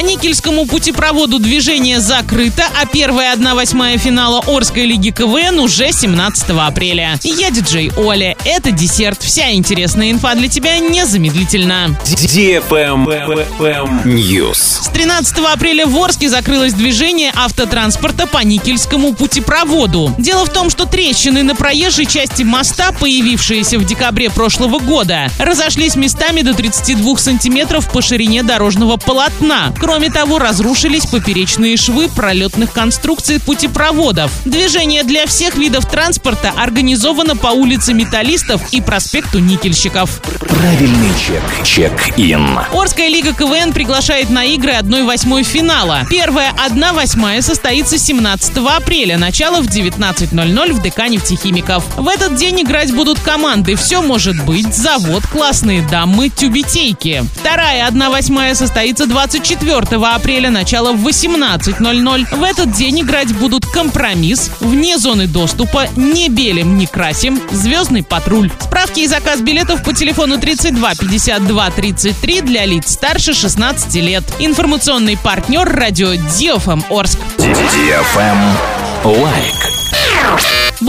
По Никельскому путепроводу движение закрыто, а первая 1-8 финала Орской лиги КВН уже 17 апреля. Я диджей Оля. Это десерт. Вся интересная инфа для тебя незамедлительно. News. С 13 апреля в Орске закрылось движение автотранспорта по Никельскому путепроводу. Дело в том, что трещины на проезжей части моста, появившиеся в декабре прошлого года, разошлись местами до 32 сантиметров по ширине дорожного полотна. Кроме того, разрушились поперечные швы пролетных конструкций путепроводов. Движение для всех видов транспорта организовано по улице Металлистов и проспекту Никельщиков. Правильный чек. Чек-ин. Орская лига КВН приглашает на игры 1-8 финала. Первая 1-8 состоится 17 апреля, начало в 19.00 в ДК нефтехимиков. В этот день играть будут команды «Все может быть», «Завод», «Классные дамы», «Тюбетейки». Вторая 1-8 состоится 24 апреля, начало в 18.00. В этот день играть будут «Компромисс», «Вне зоны доступа», «Не белим, не красим», «Звездный патруль». Справки и заказ билетов по телефону 32 52 33 для лиц старше 16 лет. Информационный партнер радио Диофм Орск. Лайк.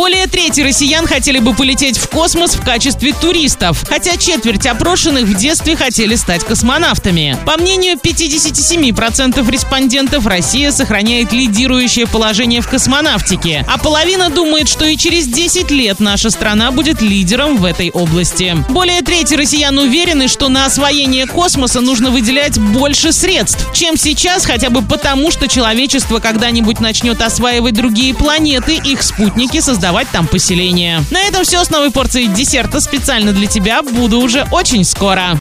Более трети россиян хотели бы полететь в космос в качестве туристов, хотя четверть опрошенных в детстве хотели стать космонавтами. По мнению 57% респондентов, Россия сохраняет лидирующее положение в космонавтике, а половина думает, что и через 10 лет наша страна будет лидером в этой области. Более трети россиян уверены, что на освоение космоса нужно выделять больше средств, чем сейчас, хотя бы потому, что человечество когда-нибудь начнет осваивать другие планеты, их спутники создавать там поселение. На этом все с новой порцией десерта специально для тебя. Буду уже очень скоро.